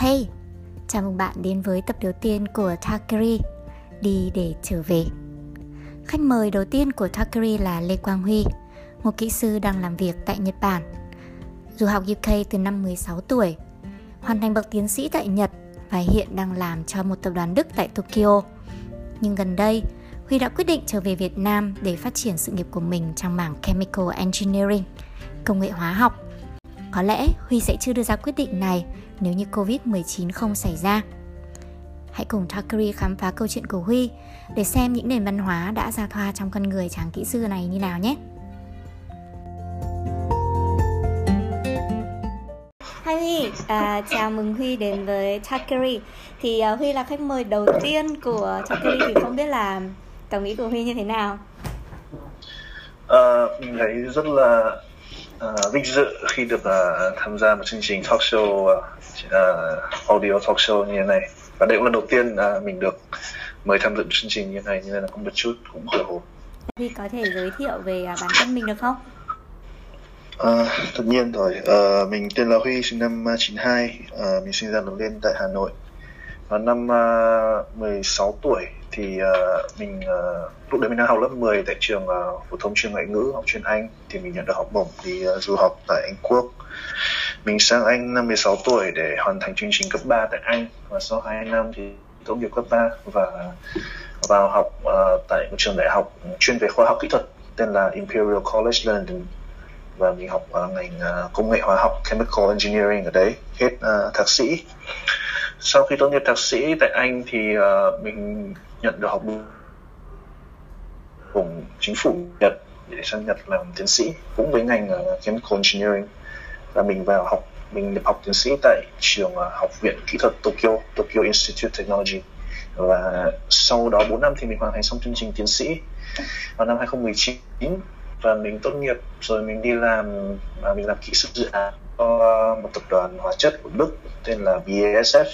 Hey, chào mừng bạn đến với tập đầu tiên của Takeri Đi để trở về. Khách mời đầu tiên của Takeri là Lê Quang Huy Một kỹ sư đang làm việc tại Nhật Bản. Du học UK từ năm 16 tuổi Hoàn thành bậc tiến sĩ tại Nhật Và hiện đang làm cho một tập đoàn Đức tại Tokyo. Nhưng gần đây Huy đã quyết định trở về Việt Nam để phát triển sự nghiệp của mình trong mảng Chemical Engineering, công nghệ hóa học. Có lẽ Huy sẽ chưa đưa ra quyết định này nếu như Covid-19 không xảy ra. Hãy cùng Takeri khám phá câu chuyện của Huy để xem những nền văn hóa đã ra thoa trong con người chàng kỹ sư này như nào nhé. Hi Huy, à, chào mừng Huy đến với Takeri. Thì uh, Huy là khách mời đầu tiên của Takeri thì không biết là cảm nghĩ của Huy như thế nào? À, mình thấy rất là uh, vinh dự khi được uh, tham gia một chương trình talk show uh, audio talk show như thế này và đây cũng là đầu tiên uh, mình được mời tham dự chương trình như thế này nên là cũng một chút cũng hồi hộp. Huy có thể giới thiệu về uh, bản thân mình được không? À, tất nhiên rồi, à, mình tên là Huy, sinh năm 92, à, mình sinh ra lớn lên tại Hà Nội và năm à, uh, 16 tuổi thì uh, mình uh, lúc đấy mình đang học lớp 10 tại trường uh, phổ thông chuyên ngoại ngữ học chuyên Anh thì mình nhận được học bổng đi uh, du học tại Anh Quốc. Mình sang Anh năm 16 tuổi để hoàn thành chương trình cấp 3 tại Anh và sau 2 năm thì tốt nghiệp cấp 3 và vào học uh, tại một trường đại học chuyên về khoa học kỹ thuật tên là Imperial College London và mình học uh, ngành uh, công nghệ hóa học Chemical Engineering ở đấy hết uh, thạc sĩ sau khi tốt nghiệp thạc sĩ tại Anh thì uh, mình nhận được học bổng chính phủ Nhật để sang Nhật làm tiến sĩ cũng với ngành uh, Chemical Engineering. Và mình vào học mình nhập học tiến sĩ tại trường uh, học viện kỹ thuật Tokyo Tokyo Institute Technology. Và sau đó 4 năm thì mình hoàn thành xong chương trình tiến sĩ vào năm 2019 và mình tốt nghiệp rồi mình đi làm và mình làm kỹ sư dự án cho một tập đoàn hóa chất của Đức tên là BASF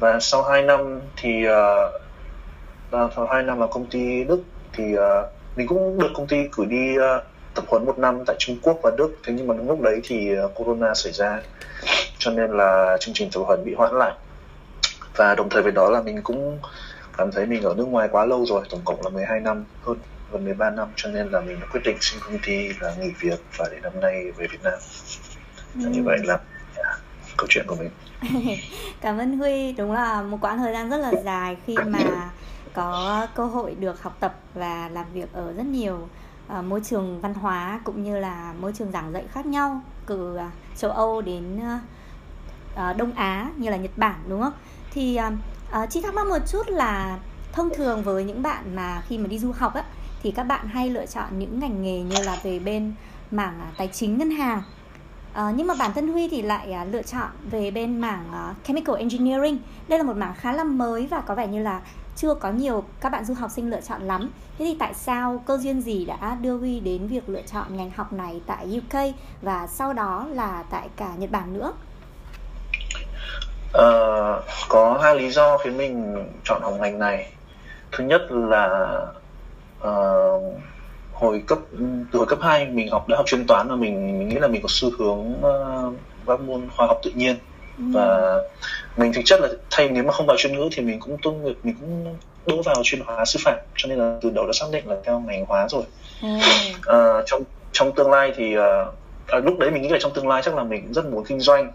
và sau 2 năm thì uh, sau 2 năm vào công ty Đức thì uh, mình cũng được công ty cử đi uh, tập huấn một năm tại Trung Quốc và Đức. Thế nhưng mà lúc đấy thì uh, Corona xảy ra cho nên là chương trình tập huấn bị hoãn lại. Và đồng thời với đó là mình cũng cảm thấy mình ở nước ngoài quá lâu rồi tổng cộng là 12 năm hơn gần 13 năm cho nên là mình đã quyết định xin công ty là nghỉ việc và để năm nay về Việt Nam. Ừ. như vậy là câu chuyện của mình. Cảm ơn Huy. Đúng là một quãng thời gian rất là dài khi mà có cơ hội được học tập và làm việc ở rất nhiều uh, môi trường văn hóa cũng như là môi trường giảng dạy khác nhau từ uh, châu Âu đến uh, Đông Á như là Nhật Bản đúng không? Thì uh, chị thắc mắc một chút là thông thường với những bạn mà khi mà đi du học á thì các bạn hay lựa chọn những ngành nghề như là về bên mảng tài chính ngân hàng. Ờ, nhưng mà bản thân Huy thì lại uh, lựa chọn về bên mảng uh, Chemical Engineering. Đây là một mảng khá là mới và có vẻ như là chưa có nhiều các bạn du học sinh lựa chọn lắm. Thế thì tại sao cơ duyên gì đã đưa Huy đến việc lựa chọn ngành học này tại UK Và sau đó là tại cả Nhật Bản nữa? Uh, Có hai lý do khiến mình chọn học ngành này. Thứ nhất là uh, hồi cấp từ hồi cấp 2 mình học đã học chuyên toán và mình, mình nghĩ là mình có xu hướng uh, các môn khoa học tự nhiên ừ. và mình thực chất là thay nếu mà không vào chuyên ngữ thì mình cũng tốt nghiệp mình cũng đỗ vào chuyên hóa sư phạm cho nên là từ đầu đã xác định là theo ngành hóa rồi ừ. uh, trong trong tương lai thì uh, à, lúc đấy mình nghĩ là trong tương lai chắc là mình rất muốn kinh doanh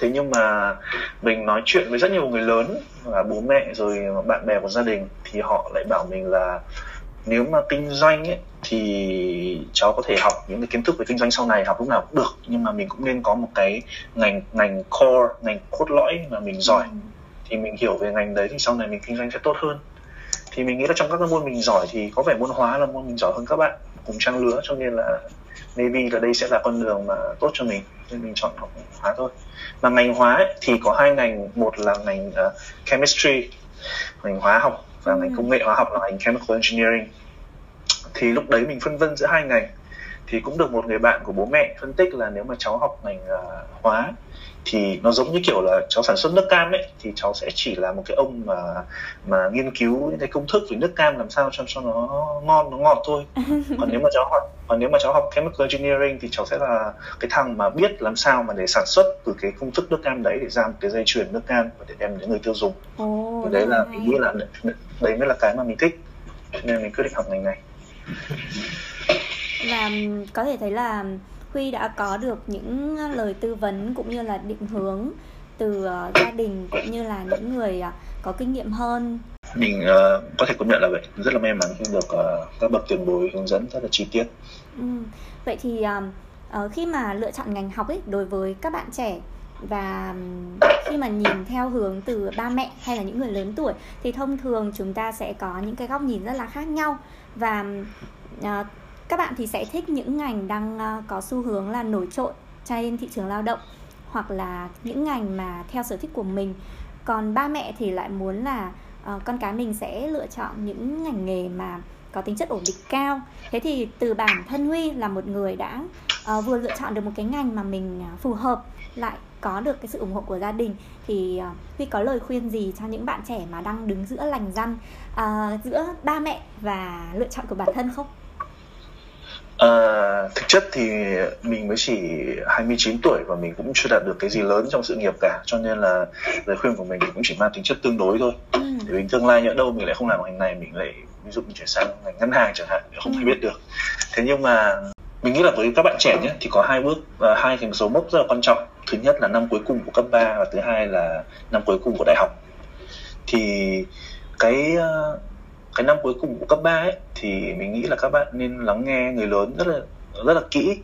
thế nhưng mà mình nói chuyện với rất nhiều người lớn và bố mẹ rồi bạn bè của gia đình thì họ lại bảo mình là nếu mà kinh doanh ấy, thì cháu có thể học những cái kiến thức về kinh doanh sau này học lúc nào cũng được. Nhưng mà mình cũng nên có một cái ngành ngành core ngành cốt lõi mà mình giỏi. Ừ. thì mình hiểu về ngành đấy thì sau này mình kinh doanh sẽ tốt hơn. Thì mình nghĩ là trong các cái môn mình giỏi thì có vẻ môn hóa là môn mình giỏi hơn các bạn cùng trang lứa. Cho nên là maybe là đây sẽ là con đường mà tốt cho mình. Nên mình chọn học hóa thôi. Mà ngành hóa ấy, thì có hai ngành. Một là ngành uh, chemistry ngành hóa học và ngành công nghệ hóa học là ngành chemical engineering thì lúc đấy mình phân vân giữa hai ngành. Thì cũng được một người bạn của bố mẹ phân tích là nếu mà cháu học ngành uh, hóa thì nó giống như kiểu là cháu sản xuất nước cam ấy thì cháu sẽ chỉ là một cái ông mà mà nghiên cứu những cái công thức về nước cam làm sao cho cho nó ngon nó ngọt thôi. Còn nếu mà cháu học còn nếu mà cháu học chemical engineering thì cháu sẽ là cái thằng mà biết làm sao mà để sản xuất từ cái công thức nước cam đấy để ra một cái dây chuyền nước cam và để đem đến người tiêu dùng. Thì đấy là mình nghĩ là đấy mới là cái mà mình thích. Nên mình quyết định học ngành này và có thể thấy là Huy đã có được những lời tư vấn cũng như là định hướng từ uh, gia đình cũng như là những người uh, có kinh nghiệm hơn. Mình uh, có thể công nhận là vậy. Rất là may mắn khi được uh, các bậc tiền bối hướng dẫn rất là chi tiết. Ừ. vậy thì uh, khi mà lựa chọn ngành học ấy đối với các bạn trẻ và khi mà nhìn theo hướng từ ba mẹ hay là những người lớn tuổi thì thông thường chúng ta sẽ có những cái góc nhìn rất là khác nhau và uh, các bạn thì sẽ thích những ngành đang uh, có xu hướng là nổi trội trên thị trường lao động hoặc là những ngành mà theo sở thích của mình. Còn ba mẹ thì lại muốn là uh, con cái mình sẽ lựa chọn những ngành nghề mà có tính chất ổn định cao. Thế thì từ bản thân huy là một người đã uh, vừa lựa chọn được một cái ngành mà mình uh, phù hợp lại có được cái sự ủng hộ của gia đình thì uh, huy có lời khuyên gì cho những bạn trẻ mà đang đứng giữa lành răn uh, giữa ba mẹ và lựa chọn của bản thân không À, thực chất thì mình mới chỉ 29 tuổi và mình cũng chưa đạt được cái gì lớn trong sự nghiệp cả cho nên là lời khuyên của mình cũng chỉ mang tính chất tương đối thôi ừ. để mình tương lai nhỡ đâu mình lại không làm ngành này mình lại ví dụ như chuyển sang ngành ngân hàng chẳng hạn không ừ. ai biết được thế nhưng mà mình nghĩ là với các bạn trẻ nhé thì có hai bước uh, hai cái số mốc rất là quan trọng. Thứ nhất là năm cuối cùng của cấp 3 và thứ hai là năm cuối cùng của đại học. Thì cái uh, cái năm cuối cùng của cấp 3 ấy thì mình nghĩ là các bạn nên lắng nghe người lớn rất là rất là kỹ.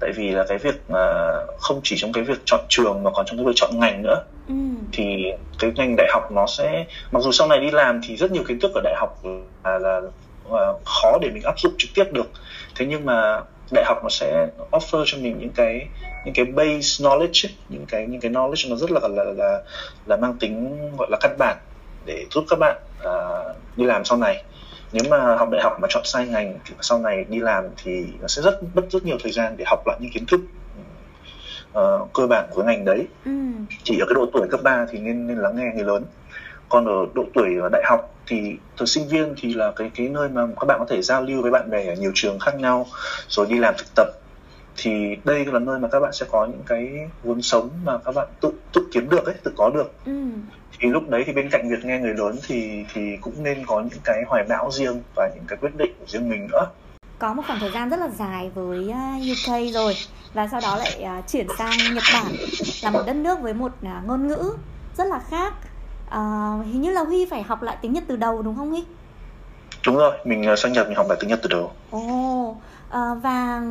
Tại vì là cái việc mà không chỉ trong cái việc chọn trường mà còn trong cái việc chọn ngành nữa. Ừ. thì cái ngành đại học nó sẽ mặc dù sau này đi làm thì rất nhiều kiến thức ở đại học là, là, là khó để mình áp dụng trực tiếp được. Thế nhưng mà đại học nó sẽ offer cho mình những cái những cái base knowledge những cái những cái knowledge nó rất là là là, là mang tính gọi là căn bản để giúp các bạn uh, đi làm sau này. Nếu mà học đại học mà chọn sai ngành thì sau này đi làm thì nó sẽ rất mất rất nhiều thời gian để học lại những kiến thức uh, cơ bản của ngành đấy. Ừ. chỉ ở cái độ tuổi cấp 3 thì nên nên lắng nghe người lớn còn ở độ tuổi đại học thì thời sinh viên thì là cái cái nơi mà các bạn có thể giao lưu với bạn bè ở nhiều trường khác nhau rồi đi làm thực tập. Thì đây là nơi mà các bạn sẽ có những cái vốn sống mà các bạn tự tự kiếm được ấy tự có được. Ừ. thì lúc đấy thì bên cạnh việc nghe người lớn thì thì cũng nên có những cái hoài bão riêng và những cái quyết định của riêng mình nữa. Có một khoảng thời gian rất là dài với à, UK rồi và sau đó lại uh, chuyển sang Nhật Bản là một đất nước với một uh, ngôn ngữ rất là khác uh, hình như là Huy phải học lại tiếng Nhật từ đầu đúng không Huy? Đúng rồi, mình sang Nhật mình học lại tiếng Nhật từ đầu. Ồ, uh, và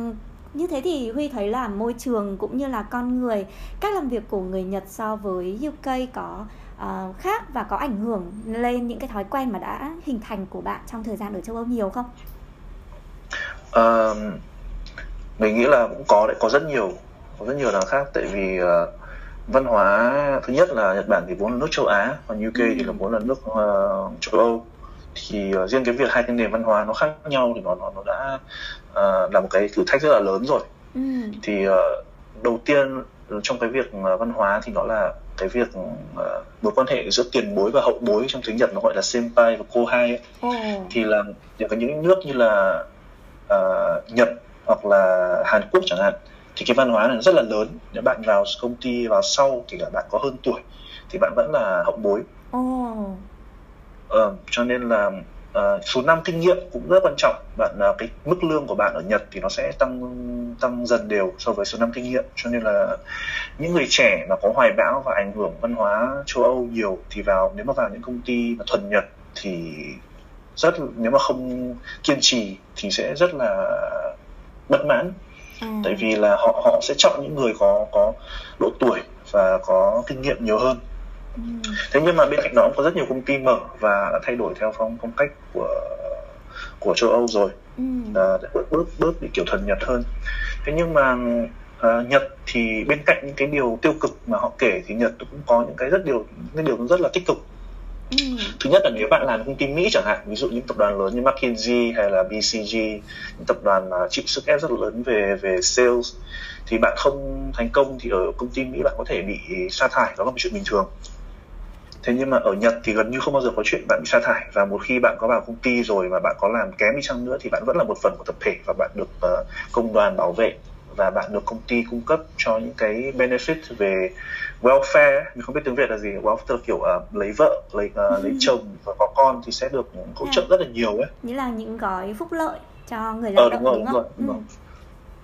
như thế thì Huy thấy là môi trường cũng như là con người cách làm việc của người Nhật so với UK có uh, khác và có ảnh hưởng lên những cái thói quen mà đã hình thành của bạn trong thời gian ở châu Âu nhiều không? Uh, mình nghĩ là cũng có đấy có rất nhiều có rất nhiều là khác tại vì uh, văn hóa thứ nhất là Nhật Bản thì vốn là nước châu Á còn UK ừ. thì là vốn là nước uh, châu Âu thì uh, riêng cái việc hai cái nền văn hóa nó khác nhau thì nó nó, nó đã uh, là một cái thử thách rất là lớn rồi ừ. thì uh, đầu tiên trong cái việc uh, văn hóa thì nó là cái việc uh, mối quan hệ giữa tiền bối và hậu bối trong tiếng Nhật nó gọi là senpai và kohai ấy. Oh. thì là có những nước như là uh, Nhật hoặc là Hàn Quốc chẳng hạn thì cái văn hóa này rất là lớn. Nếu bạn vào công ty vào sau thì cả bạn có hơn tuổi thì bạn vẫn là hậu bối. Oh. ờ, cho nên là uh, số năm kinh nghiệm cũng rất quan trọng. Bạn uh, cái mức lương của bạn ở Nhật thì nó sẽ tăng tăng dần đều so với số năm kinh nghiệm. Cho nên là những người trẻ mà có hoài bão và ảnh hưởng văn hóa châu Âu nhiều thì vào nếu mà vào những công ty mà thuần Nhật thì rất nếu mà không kiên trì thì sẽ rất là bất mãn à. tại vì là họ họ sẽ chọn những người có có độ tuổi và có kinh nghiệm nhiều hơn ừ. thế nhưng mà bên cạnh đó cũng có rất nhiều công ty mở và đã thay đổi theo phong phong cách của của châu Âu rồi ừ. à, bớt bớt bớt bị kiểu thuần Nhật hơn thế nhưng mà à, Nhật thì bên cạnh những cái điều tiêu cực mà họ kể thì Nhật cũng có những cái rất điều những điều rất là tích cực ừ. Ừ. thứ nhất là nếu bạn làm công ty mỹ chẳng hạn ví dụ những tập đoàn lớn như mckinsey hay là bcg những tập đoàn mà chịu sức ép rất lớn về về sales thì bạn không thành công thì ở công ty mỹ bạn có thể bị sa thải đó là một chuyện bình thường. Thế nhưng mà ở nhật thì gần như không bao giờ có chuyện bạn bị sa thải và một khi bạn có vào công ty rồi mà bạn có làm kém đi chăng nữa thì bạn vẫn là một phần của tập thể và bạn được uh, công đoàn bảo vệ và bạn được công ty cung cấp cho những cái benefit về welfare mình không biết tiếng việt là gì. Welfare là kiểu uh, lấy vợ lấy uh, lấy chồng và có con thì sẽ được hỗ trợ rất là nhiều ấy. Như là những gói phúc lợi cho người lao ờ, động đúng, rồi, đúng, rồi, đúng, rồi.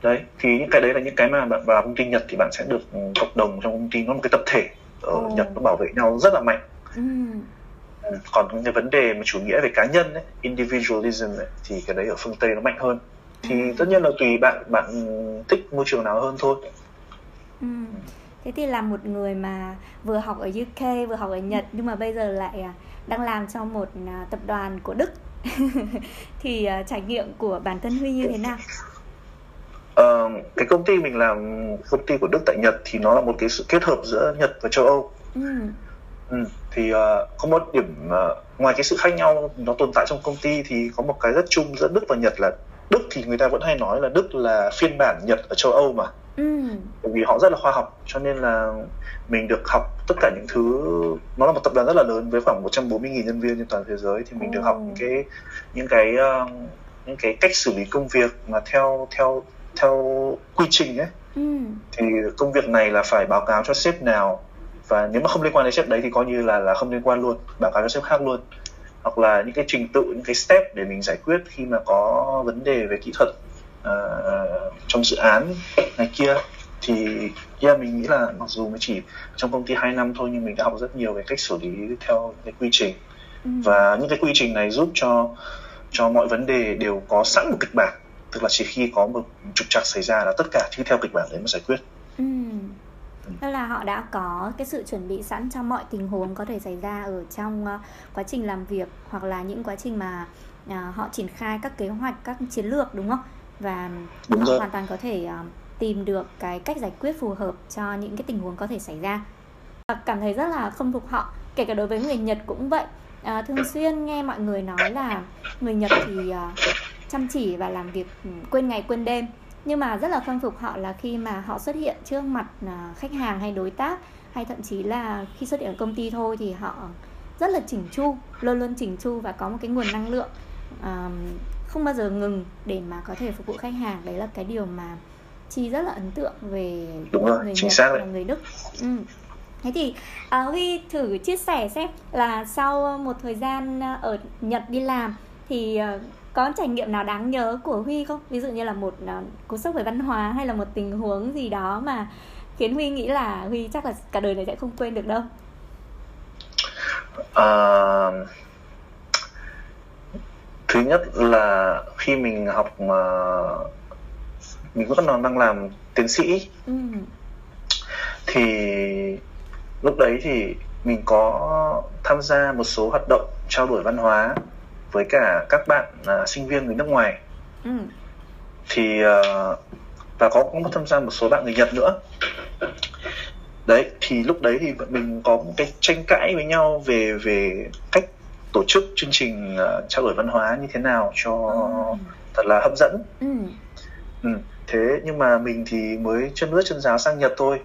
đấy thì những cái đấy là những cái mà bạn vào công ty nhật thì bạn sẽ được cộng đồng trong công ty nó một cái tập thể ở oh. nhật nó bảo vệ nhau rất là mạnh. Ừ. còn cái vấn đề mà chủ nghĩa về cá nhân ấy, individualism ấy, thì cái đấy ở phương tây nó mạnh hơn thì tất nhiên là tùy bạn bạn thích môi trường nào hơn thôi ừ. thế thì là một người mà vừa học ở UK vừa học ở Nhật nhưng mà bây giờ lại à, đang làm cho một à, tập đoàn của Đức thì uh, trải nghiệm của bản thân Huy như thế nào? Uh, cái công ty mình làm công ty của Đức tại Nhật thì nó là một cái sự kết hợp giữa Nhật và châu Âu. Ừ. Ừ, thì uh, có một điểm uh, ngoài cái sự khác nhau nó tồn tại trong công ty thì có một cái rất chung giữa Đức và Nhật là Đức thì người ta vẫn hay nói là Đức là phiên bản Nhật ở châu Âu mà ừ. bởi vì họ rất là khoa học cho nên là mình được học tất cả những thứ nó là một tập đoàn rất là lớn với khoảng 140.000 nhân viên trên toàn thế giới thì mình ừ. được học những cái những cái uh, những cái cách xử lý công việc mà theo theo theo quy trình ấy ừ. thì công việc này là phải báo cáo cho sếp nào và nếu mà không liên quan đến sếp đấy thì coi như là là không liên quan luôn báo cáo cho sếp khác luôn hoặc là những cái trình tự những cái step để mình giải quyết khi mà có vấn đề về kỹ thuật uh, trong dự án này kia thì yeah, mình nghĩ là mặc dù mới chỉ trong công ty 2 năm thôi nhưng mình đã học rất nhiều về cách xử lý theo cái quy trình ừ. và những cái quy trình này giúp cho cho mọi vấn đề đều có sẵn một kịch bản tức là chỉ khi có một trục trặc xảy ra là tất cả cứ theo kịch bản đấy mà giải quyết ừ. Tức là họ đã có cái sự chuẩn bị sẵn cho mọi tình huống có thể xảy ra ở trong uh, quá trình làm việc hoặc là những quá trình mà uh, họ triển khai các kế hoạch, các chiến lược đúng không? Và đúng họ rồi. hoàn toàn có thể uh, tìm được cái cách giải quyết phù hợp cho những cái tình huống có thể xảy ra. Và cảm thấy rất là không phục họ, kể cả đối với người Nhật cũng vậy. À, thường xuyên nghe mọi người nói là người Nhật thì uh, chăm chỉ và làm việc ừ, quên ngày quên đêm nhưng mà rất là khâm phục họ là khi mà họ xuất hiện trước mặt à, khách hàng hay đối tác hay thậm chí là khi xuất hiện ở công ty thôi thì họ rất là chỉnh chu luôn luôn chỉnh chu và có một cái nguồn năng lượng um, không bao giờ ngừng để mà có thể phục vụ khách hàng. Đấy là cái điều mà chi rất là ấn tượng về Đúng rồi, người Nhật và người Đức. Ừ. thế thì uh, Huy thử chia sẻ xem là sau một thời gian ở Nhật đi làm thì uh, có trải nghiệm nào đáng nhớ của Huy không? Ví dụ như là một uh, cú sốc về văn hóa hay là một tình huống gì đó mà khiến Huy nghĩ là Huy chắc là cả đời này sẽ không quên được đâu. Uh, thứ nhất là khi mình học mà mình vẫn còn đang làm tiến sĩ ừ. thì lúc đấy thì mình có tham gia một số hoạt động trao đổi văn hóa với cả các bạn uh, sinh viên người nước ngoài ừ. thì uh, và có cũng tham gia một số bạn người Nhật nữa đấy thì lúc đấy thì mình có một cái tranh cãi với nhau về về cách tổ chức chương trình uh, trao đổi văn hóa như thế nào cho ừ. thật là hấp dẫn ừ. Ừ. thế nhưng mà mình thì mới chân nước chân giáo sang Nhật thôi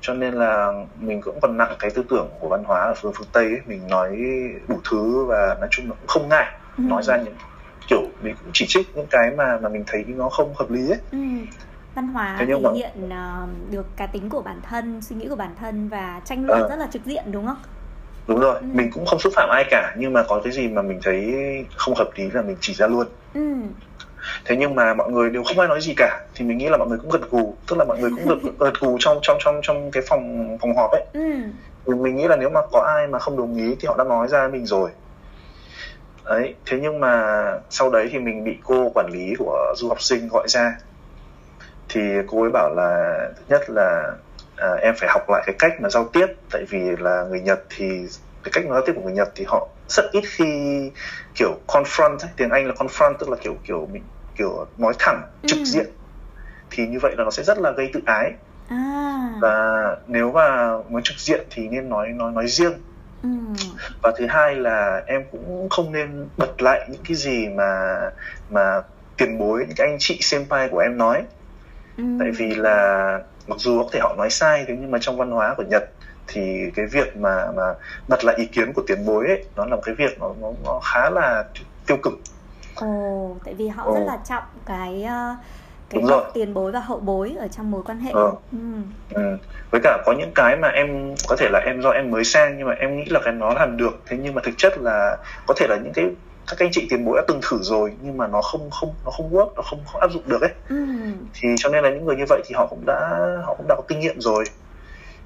cho nên là mình cũng còn nặng cái tư tưởng của văn hóa ở phương phương Tây ấy. mình nói đủ thứ và nói chung là cũng không ngại ừ. nói ra những kiểu mình cũng chỉ trích những cái mà mà mình thấy nó không hợp lý ấy ừ. văn hóa thể hiện uh, được cá tính của bản thân suy nghĩ của bản thân và tranh luận à. rất là trực diện đúng không đúng rồi ừ. mình cũng không xúc phạm ai cả nhưng mà có cái gì mà mình thấy không hợp lý là mình chỉ ra luôn ừ. thế nhưng mà mọi người đều không ai nói gì cả thì mình nghĩ là mọi người cũng gật gù tức là mọi người cũng gật gật gù trong trong trong trong cái phòng phòng họp ấy ừ. mình nghĩ là nếu mà có ai mà không đồng ý thì họ đã nói ra mình rồi đấy thế nhưng mà sau đấy thì mình bị cô quản lý của du học sinh gọi ra thì cô ấy bảo là thứ nhất là à, em phải học lại cái cách mà giao tiếp tại vì là người nhật thì cái cách giao tiếp của người nhật thì họ rất ít khi kiểu confront ấy. tiếng anh là confront tức là kiểu kiểu mình kiểu nói thẳng trực ừ. diện thì như vậy là nó sẽ rất là gây tự ái à. và nếu mà muốn trực diện thì nên nói nói nói riêng ừ. và thứ hai là em cũng không nên bật lại những cái gì mà mà tiền bối những cái anh chị senpai của em nói Ừ. tại vì là mặc dù có thể họ nói sai thế nhưng mà trong văn hóa của Nhật thì cái việc mà mà bật lại ý kiến của tiền bối ấy nó là một cái việc nó nó, nó khá là tiêu cực Ồ, tại vì họ Ồ. rất là trọng cái ờ, cái Đúng rồi. tiền bối và hậu bối ở trong mối quan hệ. Ờ. Ừ. ừ. với cả có những cái mà em có thể là em do em mới sang nhưng mà em nghĩ là cái nó làm được thế nhưng mà thực chất là có thể là những cái các anh chị tiền bối đã từng thử rồi nhưng mà nó không không nó không work nó không, không áp dụng được ấy Ừ. thì cho nên là những người như vậy thì họ cũng đã họ cũng đã có kinh nghiệm rồi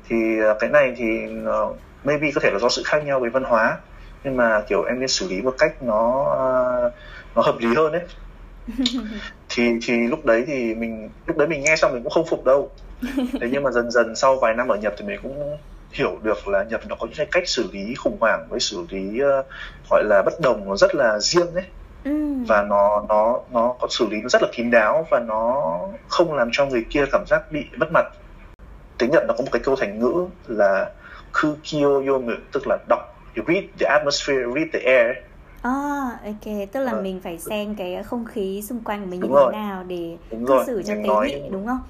thì ờ, cái này thì ờ, maybe có thể là do sự khác nhau về văn hóa nhưng mà kiểu em nên xử lý một cách nó ờ, nó hợp lý hơn đấy thì thì lúc đấy thì mình lúc đấy mình nghe xong mình cũng không phục đâu thế nhưng mà dần dần sau vài năm ở Nhật thì mình cũng hiểu được là Nhật nó có những cái cách xử lý khủng hoảng với xử lý ờ, gọi là bất đồng nó rất là riêng đấy Ừ. và nó nó nó có xử lý nó rất là kín đáo và nó không làm cho người kia cảm giác bị mất mặt tiếng Nhật nó có một cái câu thành ngữ là kukiyo yomu tức là đọc read the atmosphere read the air. À, ok, tức là Ờ. mình phải xem cái không khí xung quanh của mình như Đúng thế rồi. nào để đúng cư rồi xử cho mình tế nói nhị đúng không?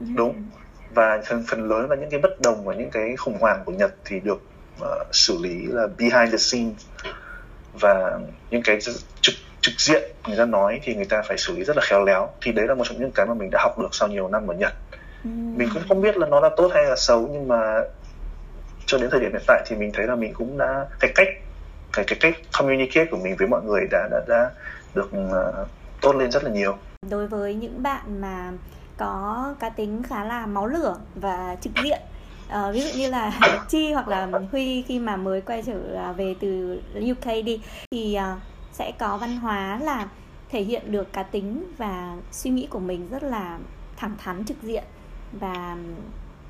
Ừ. đúng và phần phần lớn là những cái bất đồng và những cái khủng hoảng của Nhật thì được ờ, xử lý là behind the scene và những cái trực trực diện người ta nói thì người ta phải xử lý rất là khéo léo thì đấy là một trong những cái mà mình đã học được sau nhiều năm ở Nhật Ừ. mình cũng không biết là nó là tốt hay là xấu nhưng mà cho đến thời điểm hiện tại thì mình thấy là mình cũng đã cái cách cái cái cách communicate của mình với mọi người đã đã đã được uh, tốt lên rất là nhiều. Đối với những bạn mà có cá tính khá là máu lửa và trực diện Uh, ví dụ như là Chi hoặc là Huy khi mà mới quay trở về từ UK đi thì uh, sẽ có văn hóa là thể hiện được cá tính và suy nghĩ của mình rất là thẳng thắn trực diện và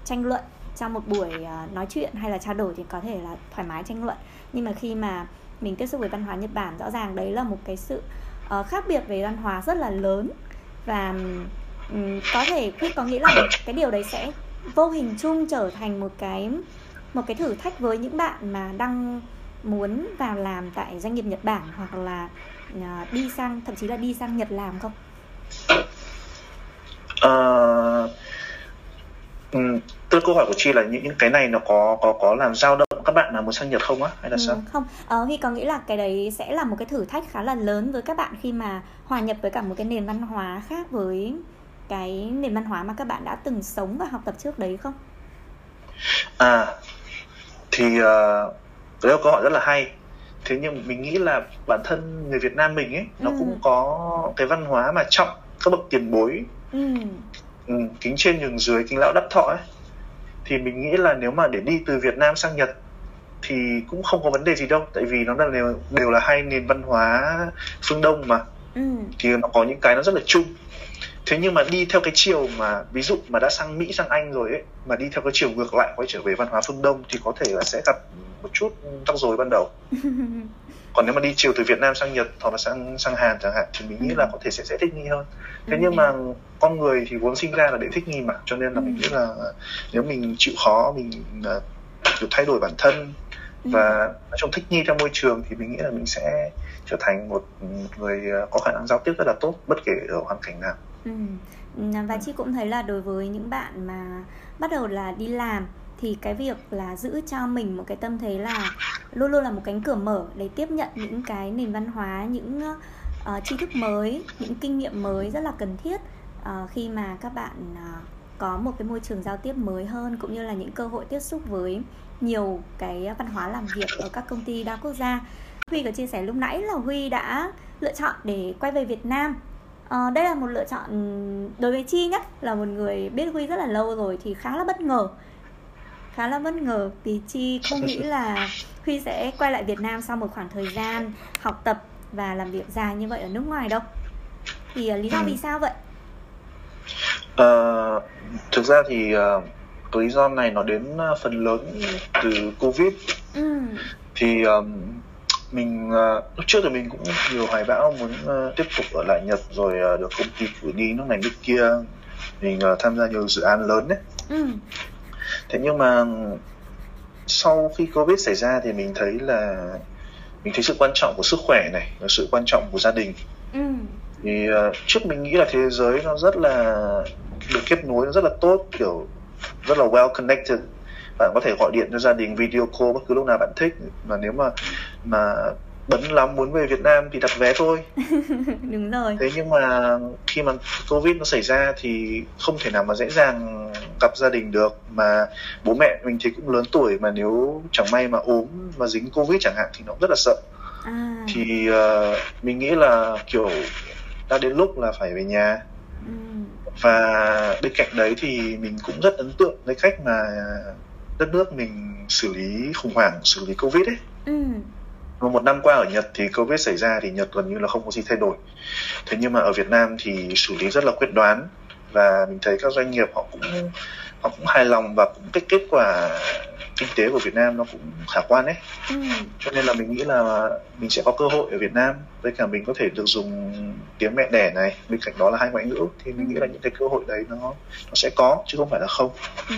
tranh luận trong một buổi ờ, nói chuyện hay là trao đổi thì có thể là thoải mái tranh luận nhưng mà khi mà mình tiếp xúc với văn hóa Nhật Bản rõ ràng đấy là một cái sự ờ, khác biệt về văn hóa rất là lớn và có thể Huy có nghĩa là cái điều đấy sẽ vô hình chung trở thành một cái một cái thử thách với những bạn mà đang muốn vào làm tại doanh nghiệp Nhật Bản hoặc là ờ, đi sang thậm chí là đi sang Nhật làm không? Uh, tức câu hỏi của Chi là những những cái này nó có có có làm dao động các bạn nào muốn sang Nhật không á hay là Ừ, sao? không, ờ, Huy có nghĩ là cái đấy sẽ là một cái thử thách khá là lớn với các bạn khi mà hòa nhập với cả một cái nền văn hóa khác với cái nền văn hóa mà các bạn đã từng sống và học tập trước đấy không? À thì ờ, đấy là câu hỏi rất là hay. Thế nhưng mình nghĩ là bản thân người Việt Nam mình ấy nó Ừ. cũng có cái văn hóa mà trọng các bậc tiền bối Ừ, ừ, kính trên nhường dưới kính lão đắp thọ ấy. Thì mình nghĩ là nếu mà để đi từ Việt Nam sang Nhật thì cũng không có vấn đề gì đâu tại vì nó là đều, đều là hai nền văn hóa phương Đông mà. Ừ, thì nó có những cái nó rất là chung. Thế nhưng mà đi theo cái chiều mà ví dụ mà đã sang Mỹ sang Anh rồi ấy mà đi theo cái chiều ngược lại quay trở về văn hóa phương Đông thì có thể là sẽ gặp một chút rắc rối ban đầu còn nếu mà đi chiều từ Việt Nam sang Nhật hoặc là sang sang Hàn chẳng hạn thì mình nghĩ Ừ. là có thể sẽ sẽ thích nghi hơn thế Ừ. nhưng mà con người thì vốn sinh ra là để thích nghi mà cho nên là mình Ừ. nghĩ là nếu mình chịu khó mình uh, thay đổi bản thân và nói chung thích nghi theo môi trường thì mình nghĩ là mình sẽ trở thành một, một người ờ, có khả năng giao tiếp rất là tốt bất kể ở hoàn cảnh nào Ừ. Và chị cũng thấy là đối với những bạn mà bắt đầu là đi làm thì cái việc là giữ cho mình một cái tâm thế là luôn luôn là một cánh cửa mở để tiếp nhận những cái nền văn hóa, những uh, tri thức mới, những kinh nghiệm mới rất là cần thiết uh, khi mà các bạn uh, có một cái môi trường giao tiếp mới hơn cũng như là những cơ hội tiếp xúc với nhiều cái văn hóa làm việc ở các công ty đa quốc gia. Huy có chia sẻ lúc nãy là Huy đã lựa chọn để quay về Việt Nam à, đây là một lựa chọn đối với Chi nhé là một người biết Huy rất là lâu rồi thì khá là bất ngờ khá là bất ngờ vì Chi không nghĩ là Huy sẽ quay lại Việt Nam sau một khoảng thời gian học tập và làm việc dài như vậy ở nước ngoài đâu. Thì uh, lý do Ừ. vì sao vậy? Ờ, thực ra thì ờ, cái lý do này nó đến phần lớn từ covid. Ừ. Thì ờm, mình lúc trước thì mình cũng nhiều hoài bão muốn ờ, tiếp tục ở lại Nhật rồi ờ, được công ty cử đi nước này nước kia. Mình ờ, tham gia nhiều dự án lớn đấy. Ừ thế nhưng mà sau khi covid xảy ra thì mình thấy là mình thấy sự quan trọng của sức khỏe này và sự quan trọng của gia đình. Ừ. thì uh, trước mình nghĩ là thế giới nó rất là được kết nối nó rất là tốt kiểu rất là well connected. Bạn có thể gọi điện cho gia đình video call bất cứ lúc nào bạn thích. Mà nếu mà mà bấn lắm muốn về Việt Nam thì đặt vé thôi. Đúng rồi. Thế nhưng mà khi mà covid nó xảy ra thì không thể nào mà dễ dàng gặp gia đình được. Mà bố mẹ mình thì cũng lớn tuổi mà nếu chẳng may mà ốm và dính covid chẳng hạn thì nó rất là sợ. À. thì uh, mình nghĩ là kiểu đã đến lúc là phải về nhà. Ừ. và bên cạnh đấy thì mình cũng rất ấn tượng với cách mà đất nước mình xử lý khủng hoảng xử lý covid ấy. Ừ một năm qua ở Nhật thì Covid xảy ra thì Nhật gần như là không có gì thay đổi. Thế nhưng mà ở Việt Nam thì xử lý rất là quyết đoán và mình thấy các doanh nghiệp họ cũng họ cũng hài lòng và cũng cái kết quả kinh tế của Việt Nam nó cũng khả quan đấy. Ừ. Cho nên là mình nghĩ là mình sẽ có cơ hội ở Việt Nam với cả mình có thể được dùng tiếng mẹ đẻ này bên cạnh đó là hai ngoại ngữ thì mình nghĩ là những cái cơ hội đấy nó nó sẽ có chứ không phải là không. Ừ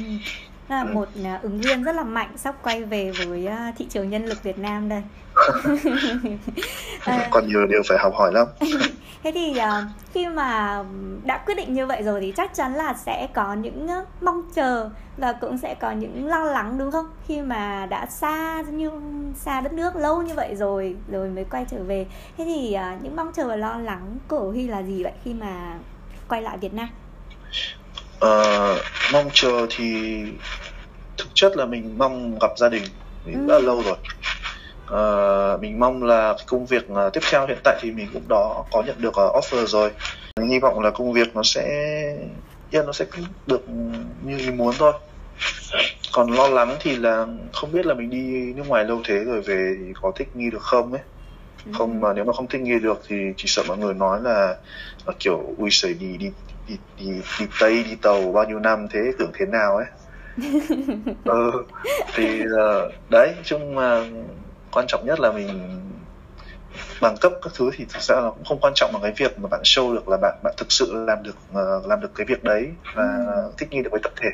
là một à, ứng viên rất là mạnh sắp quay về với à, thị trường nhân lực Việt Nam đây. À, còn nhiều điều phải học hỏi lắm. Thế thì khi mà đã quyết định như vậy rồi thì chắc chắn là sẽ có những mong chờ và cũng sẽ có những lo lắng đúng không? Khi mà đã xa như xa đất nước lâu như vậy rồi rồi mới quay trở về. Thế thì những mong chờ và lo lắng của Huy là gì vậy khi mà quay lại Việt Nam uh, mong chờ thì thực chất là mình mong gặp gia đình. Mình ừ. đã lâu rồi. Uh, mình mong là cái công việc uh, tiếp theo hiện tại thì mình cũng đó có nhận được uh, offer rồi. Mình hy vọng là công việc nó sẽ yên nó sẽ được như ý muốn thôi. Còn lo lắng thì là không biết là mình đi nước ngoài lâu thế rồi về thì có thích nghi được không ấy. Ừ. không mà nếu mà không thích nghi được thì chỉ sợ mọi người nói là, là kiểu ui sẩy đi đi đi đi đi tây đi tàu bao nhiêu năm thế tưởng thế nào ấy. Ừ thì uh, đấy chung mà quan trọng nhất là mình bằng cấp các thứ thì thực ra là cũng không quan trọng bằng cái việc mà bạn show được là bạn bạn thực sự làm được uh, làm được cái việc đấy và ừ. thích nghi được với tập thể.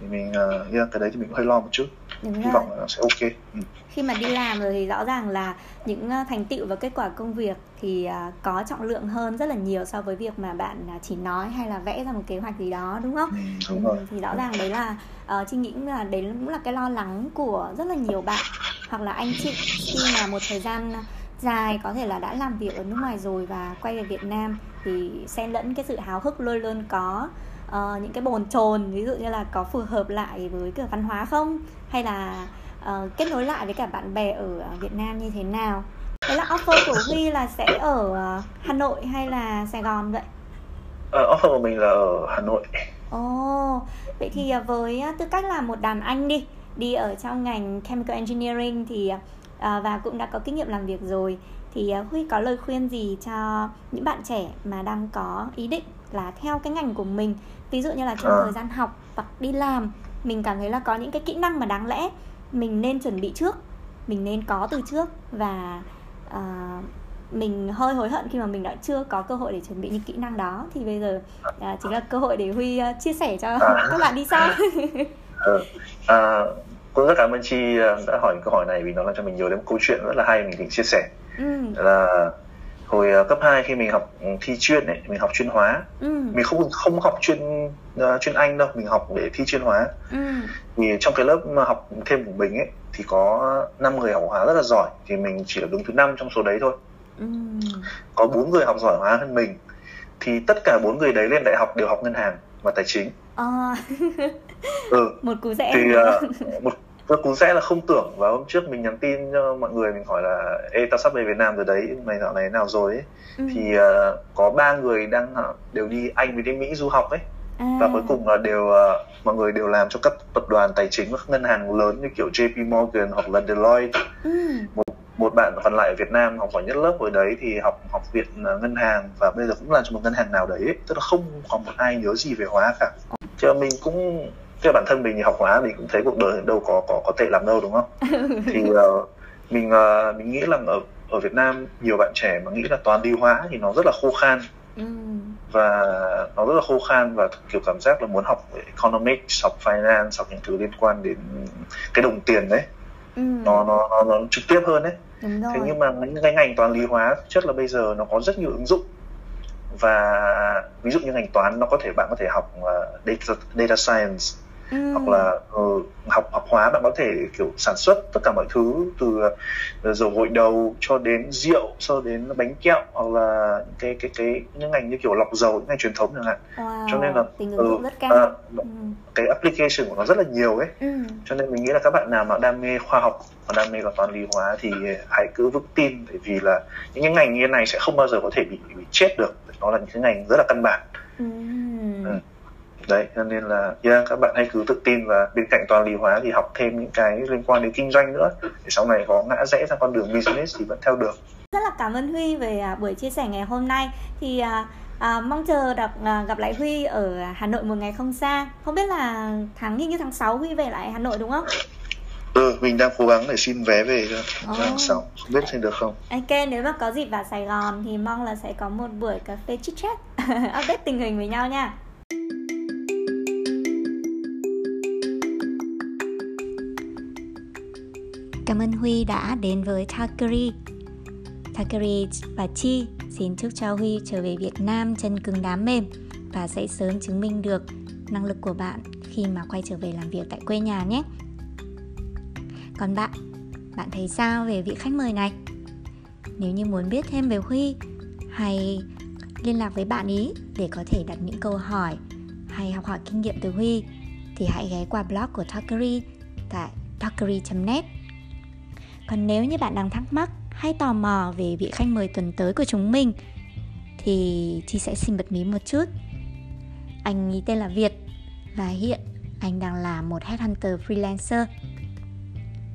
Thì mình uh, yeah, cái đấy thì mình cũng hơi lo một chút Đúng hy rồi. vọng là sẽ ok ừ. khi mà đi làm rồi thì rõ ràng là những uh, thành tựu và kết quả công việc thì uh, có trọng lượng hơn rất là nhiều so với việc mà bạn uh, chỉ nói hay là vẽ ra một kế hoạch gì đó đúng không? Ừ, đúng rồi. Ừ, thì rõ ràng đấy là uh, chị nghĩ là đấy cũng là cái lo lắng của rất là nhiều bạn hoặc là anh chị khi mà một thời gian dài có thể là đã làm việc ở nước ngoài rồi và quay về Việt Nam thì xen lẫn cái sự háo hức luôn luôn có uh, những cái bồn chồn ví dụ như là có phù hợp lại với kiểu văn hóa không? Hay là uh, kết nối lại với cả bạn bè ở Việt Nam như thế nào? Thế là offer của Huy là sẽ ở Hà Nội hay là Sài Gòn vậy? Uh, offer của mình là ở Hà Nội. Ồ, oh, vậy thì với tư cách là một đàn anh đi đi ở trong ngành chemical engineering thì uh, và cũng đã có kinh nghiệm làm việc rồi thì uh, Huy có lời khuyên gì cho những bạn trẻ mà đang có ý định là theo cái ngành của mình ví dụ như là trong à. thời gian học hoặc đi làm mình cảm thấy là có những cái kỹ năng mà đáng lẽ mình nên chuẩn bị trước mình nên có từ trước và uh, mình hơi hối hận khi mà mình đã chưa có cơ hội để chuẩn bị những kỹ năng đó thì bây giờ uh, chính là cơ hội để huy uh, chia sẻ cho à. các bạn đi sau ừ. à, cũng rất cảm ơn chi đã hỏi câu hỏi này vì nó làm cho mình nhớ đến câu chuyện rất là hay mình định chia sẻ ừ. là hồi uh, cấp 2 khi mình học ừ, thi chuyên này mình học chuyên hóa ừ. mình không không học chuyên uh, chuyên anh đâu mình học để thi chuyên hóa ừ. thì trong cái lớp học thêm của mình ấy thì có 5 người học hóa rất là giỏi thì mình chỉ là đứng thứ năm trong số đấy thôi ừ. có bốn người học giỏi hóa hơn mình thì tất cả bốn người đấy lên đại học đều học ngân hàng và tài chính à. ừ. một cú rẽ thì uh, một và cú rẽ là không tưởng và hôm trước mình nhắn tin cho mọi người mình hỏi là ê tao sắp về Việt Nam rồi đấy mày dạo này nào rồi ấy ừ. thì uh, có ba người đang uh, đều đi Anh với đi Mỹ du học ấy à. và cuối cùng là đều uh, mọi người đều làm cho các tập đoàn tài chính các ngân hàng lớn như kiểu JP Morgan hoặc là Deloitte ừ. một một bạn còn lại ở Việt Nam học giỏi nhất lớp hồi đấy thì học học viện ngân hàng và bây giờ cũng làm cho một ngân hàng nào đấy ấy. tức là không còn một ai nhớ gì về hóa cả cho mình cũng chứ bản thân mình học hóa mình cũng thấy cuộc đời đâu có có có tệ lắm đâu đúng không? Thì uh, mình uh, mình nghĩ là ở ở Việt Nam nhiều bạn trẻ mà nghĩ là toàn đi hóa thì nó rất là khô khan. Ừ. và nó rất là khô khan và kiểu cảm giác là muốn học về economics học finance học những thứ liên quan đến cái đồng tiền đấy. Ừ. nó, nó nó nó trực tiếp hơn đấy. Thế nhưng mà những cái ngành toán lý hóa chất là bây giờ nó có rất nhiều ứng dụng. Và ví dụ như ngành toán nó có thể bạn có thể học uh, data data science ừ. hoặc là uh, học học hóa bạn có thể kiểu sản xuất tất cả mọi thứ từ uh, dầu gội đầu cho đến rượu cho đến bánh kẹo hoặc là cái cái cái những ngành như kiểu lọc dầu những ngành truyền thống chẳng hạn wow. cho nên là tính dụng ừ, rất cao à, ừ. cái application của nó rất là nhiều ấy Ừ. cho nên mình nghĩ là các bạn nào mà đam mê khoa học và đam mê vào toán lý hóa thì hãy cứ vững tin bởi vì là những cái ngành như thế này sẽ không bao giờ có thể bị bị chết được nó là những cái ngành rất là căn bản Ừ. Đấy cho nên là yeah, các bạn hãy cứ tự tin và bên cạnh toán lý hóa thì học thêm những cái liên quan đến kinh doanh nữa. Để sau này có ngã rẽ sang con đường business thì vẫn theo được. Rất là cảm ơn Huy về à, buổi chia sẻ ngày hôm nay. Thì à, à, mong chờ đọc à, gặp lại Huy ở Hà Nội một ngày không xa. Không biết là tháng hình như tháng 6 Huy về lại Hà Nội đúng không? ừ mình đang cố gắng để xin vé về tháng sáu. Không biết xin được không? Ok nếu mà có dịp vào Sài Gòn thì mong là sẽ có một buổi cà phê chit chat. Update tình hình với nhau nha Cảm ơn Huy đã đến với Takeri Takeri và Chi xin chúc cho Huy trở về Việt Nam chân cứng đá mềm và sẽ sớm chứng minh được năng lực của bạn khi mà quay trở về làm việc tại quê nhà nhé. Còn bạn, bạn thấy sao về vị khách mời này? Nếu như muốn biết thêm về Huy hay liên lạc với bạn ý để có thể đặt những câu hỏi hay học hỏi kinh nghiệm từ Huy thì hãy ghé qua blog của Talkery tại talkery.net còn nếu như bạn đang thắc mắc hay tò mò về vị khách mời tuần tới của chúng mình thì chị sẽ xin bật mí một chút. Anh ấy tên là Việt và hiện anh đang là một headhunter freelancer.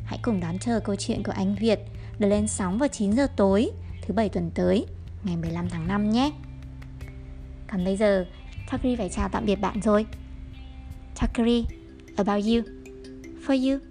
Hãy cùng đón chờ câu chuyện của anh Việt được lên sóng vào 9 giờ tối thứ bảy tuần tới, ngày 15 tháng 5 nhé. Còn bây giờ, Takri phải chào tạm biệt bạn rồi. Takri, about you, for you.